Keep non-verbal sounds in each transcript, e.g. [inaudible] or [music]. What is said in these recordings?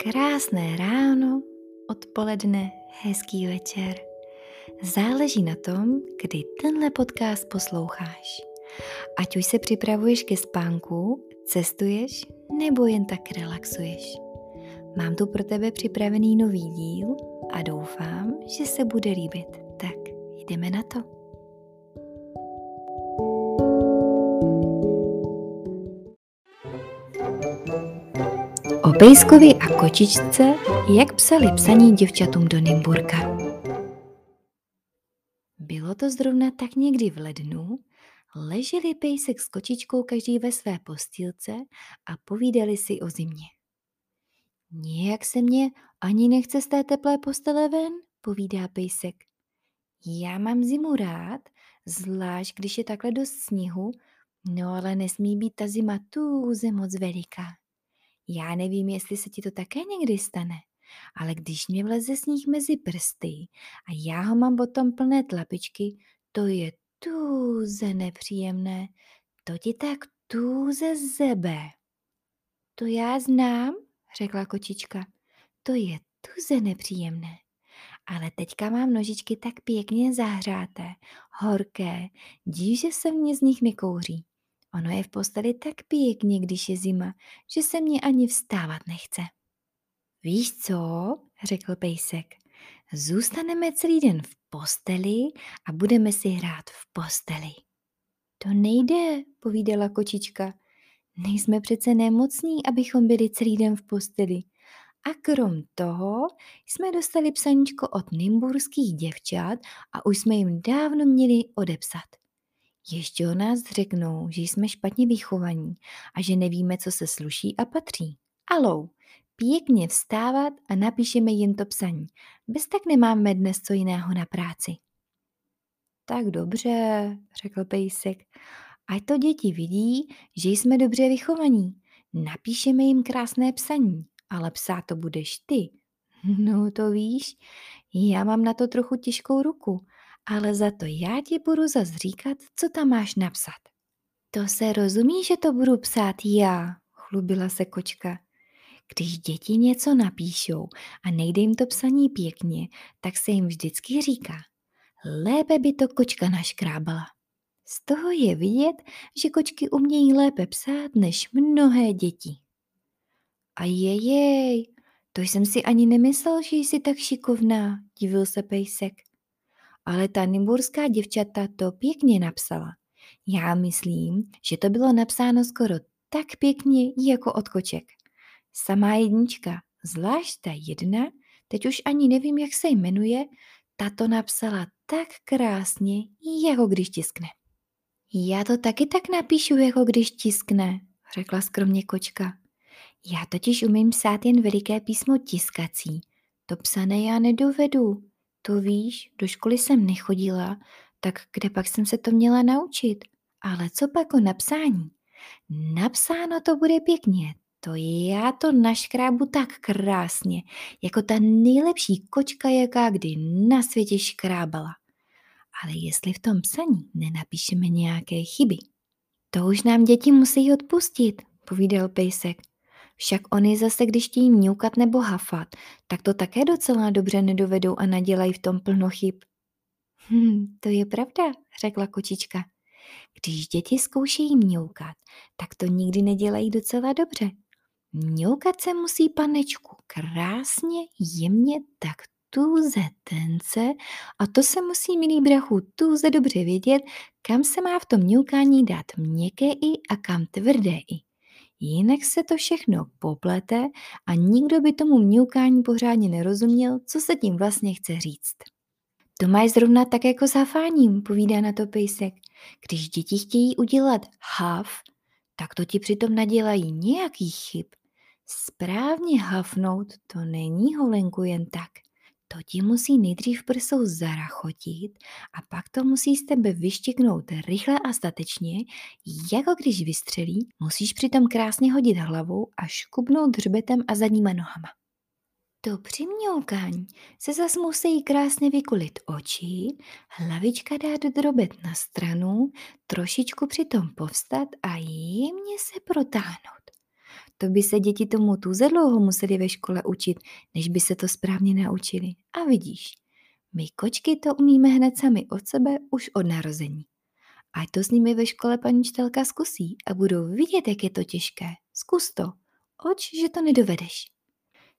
Krásné ráno, odpoledne, hezký večer. Záleží na tom, kdy tenhle podcast posloucháš. Ať už se připravuješ ke spánku, cestuješ nebo jen tak relaxuješ. Mám tu pro tebe připravený nový díl a doufám, že se bude líbit. Tak jdeme na to. Pejskovi a kočičce, jak psali psaní děvčatům do Nymburka. Bylo to zrovna tak někdy v lednu, leželi pejsek s kočičkou každý ve své postýlce a povídali si o zimě. Nějak se mě ani nechce z té teplé postele ven, povídá pejsek. Já mám zimu rád, zvlášť když je takhle dost sněhu, no ale nesmí být ta zima tůze moc veliká. Já nevím, jestli se ti to také někdy stane, ale když mě vleze sníh mezi prsty a já ho mám potom plné tlapičky, to je tůze nepříjemné, to ti tak tůze zebe. To já znám, řekla kočička, to je tuze nepříjemné. Ale teďka mám nožičky tak pěkně zahřáté, horké, dív, že se mě z nich nekouří. Ono je v posteli tak pěkně, když je zima, že se mě ani vstávat nechce. Víš co, řekl pejsek, zůstaneme celý den v posteli a budeme si hrát v posteli. To nejde, povídala kočička. Nejsme přece nemocní, abychom byli celý den v posteli. A krom toho jsme dostali psaníčko od nymburských děvčat a už jsme jim dávno měli odepsat. Ještě o nás řeknou, že jsme špatně vychovaní a že nevíme, co se sluší a patří. Alou, pěkně vstávat a napíšeme jen to psaní. Bez tak nemáme dnes co jiného na práci. Tak dobře, řekl pejsek. Ať to děti vidí, že jsme dobře vychovaní. Napíšeme jim krásné psaní, ale psát to budeš ty. [laughs] No to víš, já mám na to trochu těžkou ruku ale za to já ti budu zas říkat, co tam máš napsat. To se rozumí, že to budu psát já, chlubila se kočka. Když děti něco napíšou a nejde jim to psaní pěkně, tak se jim vždycky říká, lépe by to kočka naškrábala. Z toho je vidět, že kočky umějí lépe psát než mnohé děti. A jejej, to jsem si ani nemyslel, že jsi tak šikovná, divil se pejsek ale ta nymburská děvčata to pěkně napsala. Já myslím, že to bylo napsáno skoro tak pěkně jako od koček. Samá jednička, zvlášť ta jedna, teď už ani nevím, jak se jmenuje, ta to napsala tak krásně, jako když tiskne. Já to taky tak napíšu, jako když tiskne, řekla skromně kočka. Já totiž umím psát jen veliké písmo tiskací. To psané já nedovedu. To víš, do školy jsem nechodila, tak kde pak jsem se to měla naučit? Ale co pak o napsání? Napsáno to bude pěkně, to já to naškrábu tak krásně, jako ta nejlepší kočka, jaká kdy na světě škrábala. Ale jestli v tom psaní nenapíšeme nějaké chyby, to už nám děti musí odpustit, povídal pejsek. Však oni zase, když chtějí mňukat nebo hafat, tak to také docela dobře nedovedou a nadělají v tom plno chyb. Hm, to je pravda, řekla kočička. Když děti zkoušejí mňoukat, tak to nikdy nedělají docela dobře. Mňoukat se musí panečku krásně, jemně, tak tuze tence a to se musí, milý brachu, tuze dobře vědět, kam se má v tom mňoukání dát měkké i a kam tvrdé i. Jinak se to všechno poplete a nikdo by tomu mňoukání pořádně nerozuměl, co se tím vlastně chce říct. To máš zrovna tak jako s hafáním, povídá na to pejsek. Když děti chtějí udělat haf, tak to ti přitom nadělají nějaký chyb. Správně hafnout to není holenku jen tak. To ti musí nejdřív prsou zarachotit a pak to musí z tebe vyštěknout rychle a statečně, jako když vystřelí, musíš přitom krásně hodit hlavou a škubnout hřbetem a zadníma nohama. To při mňoukání se zas musí krásně vykulit oči, hlavička dát drobet na stranu, trošičku přitom povstat a jemně se protáhnout. To by se děti tomu tuze dlouho museli ve škole učit, než by se to správně naučili. A vidíš, my kočky to umíme hned sami od sebe už od narození. Ať to s nimi ve škole paní čtelka zkusí a budou vidět, jak je to těžké. Zkus to. Oč, že to nedovedeš.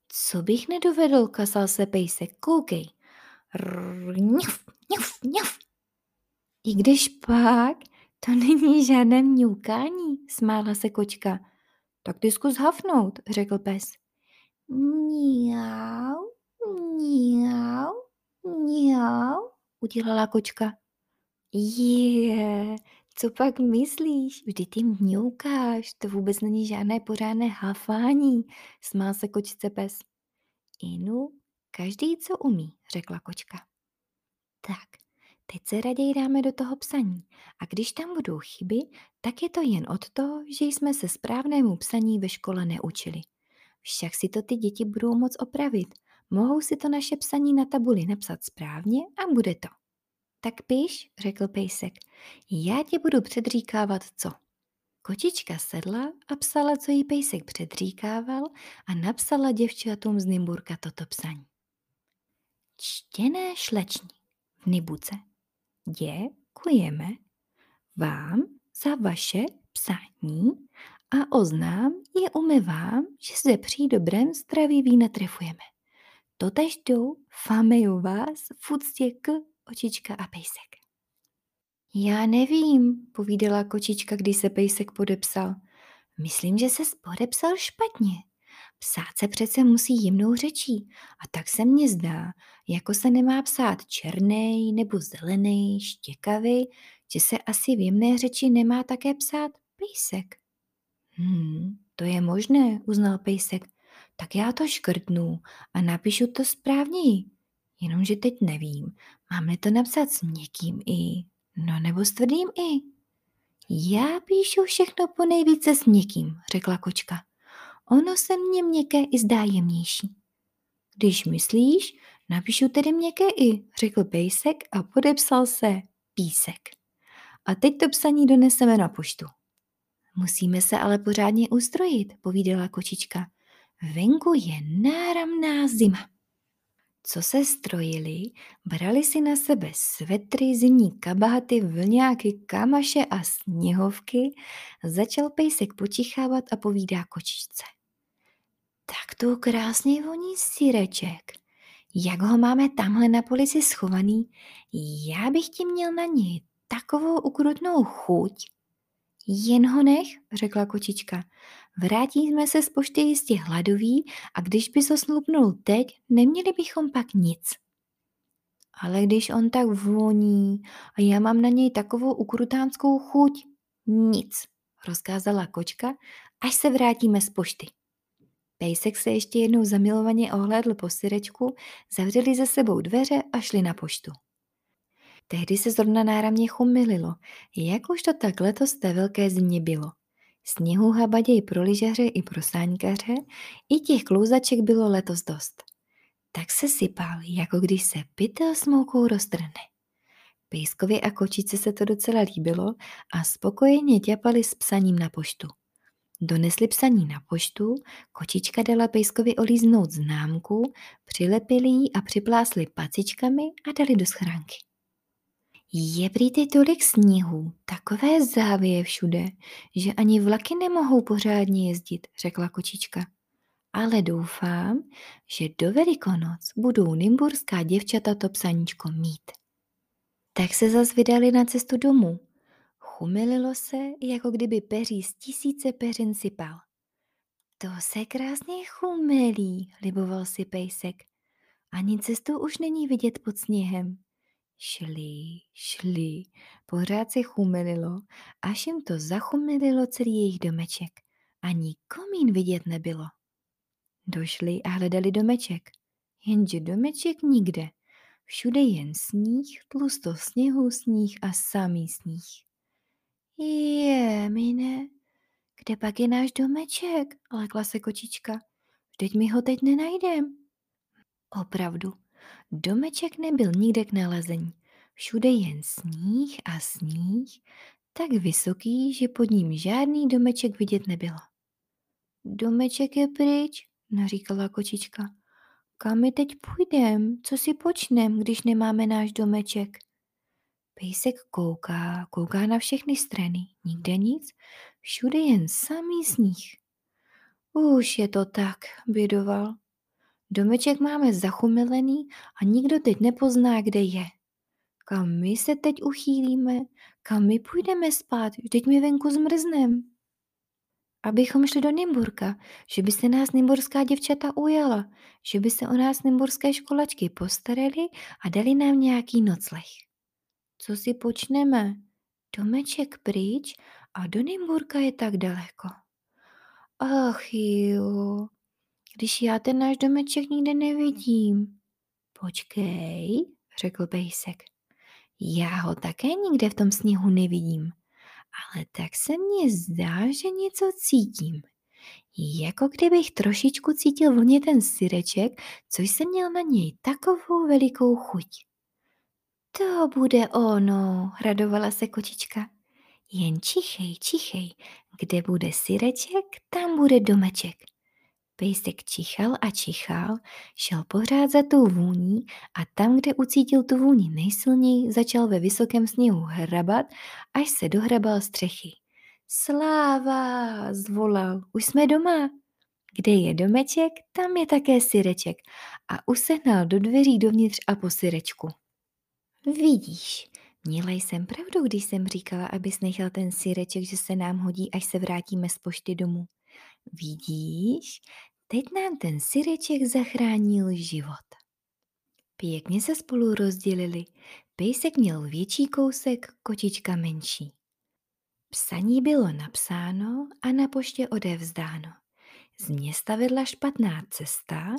Co bych nedovedl, kasal se pejsek, koukej. Rňuf, ňuf, ňuf. I když pak to není žádné mňukání, smála se kočka. Tak ty zkus hafnout, řekl pes. Mňau, mňau, mňau, udělala kočka. Je, co pak myslíš? Vždy ty mňoukáš, to vůbec není žádné pořádné hafání, smál se kočce pes. Inu, každý, co umí, řekla kočka. Tak, teď se raději dáme do toho psaní a když tam budou chyby, tak je to jen od toho, že jsme se správnému psaní ve škole neučili. Však si to ty děti budou moc opravit. Mohou si to naše psaní na tabuli napsat správně a bude to. Tak píš, řekl pejsek, já tě budu předříkávat co. Kočička sedla a psala, co jí pejsek předříkával a napsala děvčatům z Nymburka toto psaní. Čtěné šleční v Nibuce, děkujeme vám za vaše psání a oznám je umyvám, že se při dobrém zdraví vína trefujeme. Totež fameju vás v úctě k očička a pejsek. Já nevím, povídala kočička, když se pejsek podepsal. Myslím, že se podepsal špatně. Psát se přece musí jemnou řečí a tak se mně zdá, jako se nemá psát černý nebo zelený, štěkavý, že se asi v jemné řeči nemá také psát pejsek. Hmm, to je možné, uznal pejsek. Tak já to škrtnu a napíšu to správněji. Jenomže teď nevím, máme to napsat s měkkým i, no nebo s tvrdým i. Já píšu všechno po nejvíce s měkkým, řekla kočka. Ono se mně měkké i zdá jemnější. Když myslíš, napíšu tedy měkké i, řekl pejsek a podepsal se písek. A teď to psaní doneseme na poštu. Musíme se ale pořádně ustrojit, povídala kočička. Venku je náramná zima. Co se strojili, brali si na sebe svetry, zimní kabáty, vlňáky, kamaše a sněhovky, začal pejsek počichávat a povídá kočičce. Tak to krásně voní síreček. Jak ho máme tamhle na polici schovaný, já bych ti měl na něj takovou ukrutnou chuť. Jen ho nech, řekla kočička. Vrátíme se z pošty jistě hladoví a když by se slupnul teď, neměli bychom pak nic. Ale když on tak voní a já mám na něj takovou ukrutánskou chuť, nic, rozkázala kočka, až se vrátíme z pošty. Pejsek se ještě jednou zamilovaně ohlédl po syrečku, zavřeli za sebou dveře a šli na poštu. Tehdy se zrovna náramně chumililo, jak už to tak letos té velké zimě bylo. Sněhu habaděj pro lyžaře i pro sáňkaře, i těch klouzaček bylo letos dost. Tak se sypal, jako když se pytel s moukou roztrhne. Pejskovi a kočice se to docela líbilo a spokojeně ťapali s psaním na poštu. Donesli psaní na poštu, kočička dala pejskovi olíznout známku, přilepili ji a připlásli pacičkami a dali do schránky. Je prý tolik sněhu, takové závěje všude, že ani vlaky nemohou pořádně jezdit, řekla kočička. Ale doufám, že do Velikonoc budou nymburská děvčata to psaníčko mít. Tak se zas vydali na cestu domů. Chumililo se, jako kdyby peří z tisíce peřin sypal. To se krásně chumelí, liboval si pejsek. Ani cestu už není vidět pod sněhem. Šli, šli, pořád se chumelilo, až jim to zachumelilo celý jejich domeček. Ani komín vidět nebylo. Došli a hledali domeček, jenže domeček nikde. Všude jen sníh, tlusto sněhu, sníh a samý sníh. Je, mine, kde pak je náš domeček? Lekla se kočička. Vždyť my ho teď nenajdem. Opravdu, Domeček nebyl nikde k nalezení. Všude jen sníh a sníh, tak vysoký, že pod ním žádný domeček vidět nebylo. Domeček je pryč, naříkala kočička. Kam my teď půjdem? Co si počnem, když nemáme náš domeček? Pejsek kouká, kouká na všechny strany. Nikde nic, všude jen samý sníh. Už je to tak, bědoval. Domeček máme zachumelený a nikdo teď nepozná, kde je. Kam my se teď uchýlíme? Kam my půjdeme spát? Vždyť my venku zmrznem. Abychom šli do Nymburka, že by se nás nymburská děvčata ujala, že by se o nás nymburské školačky postarali a dali nám nějaký nocleh. Co si počneme? Domeček pryč a do Nymburka je tak daleko. Ach jo, když já ten náš domeček nikde nevidím. Počkej, řekl pejsek. Já ho také nikde v tom sněhu nevidím, ale tak se mně zdá, že něco cítím. Jako kdybych trošičku cítil vlně ten syreček, co jsem měl na něj takovou velikou chuť. To bude ono, radovala se kočička. Jen čichej, čichej, kde bude syreček, tam bude domeček. Pejsek čichal a čichal, šel pořád za tou vůní a tam, kde ucítil tu vůni nejsilněji, začal ve vysokém sněhu hrabat, až se dohrabal střechy. Sláva, zvolal, už jsme doma. Kde je domeček, tam je také syreček a usehnal do dveří dovnitř a po syrečku. Vidíš, měla jsem pravdu, když jsem říkala, abys nechal ten syreček, že se nám hodí, až se vrátíme z pošty domů. Vidíš, teď nám ten syreček zachránil život. Pěkně se spolu rozdělili. Pejsek měl větší kousek, kočička menší. Psaní bylo napsáno a na poště odevzdáno. Z města vedla špatná cesta,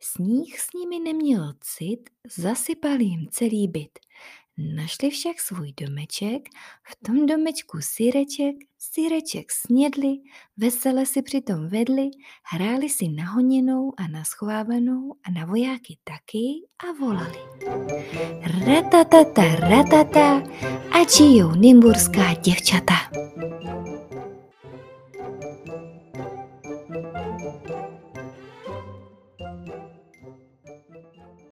sníh s nimi neměl cit, zasypal jim celý byt. Našli však svůj domeček, v tom domečku syreček, syreček snědli, vesele si přitom vedli, hráli si na honěnou a na schovávanou a na vojáky taky a volali. Ratatata, ratata a čijou nymburská děvčata.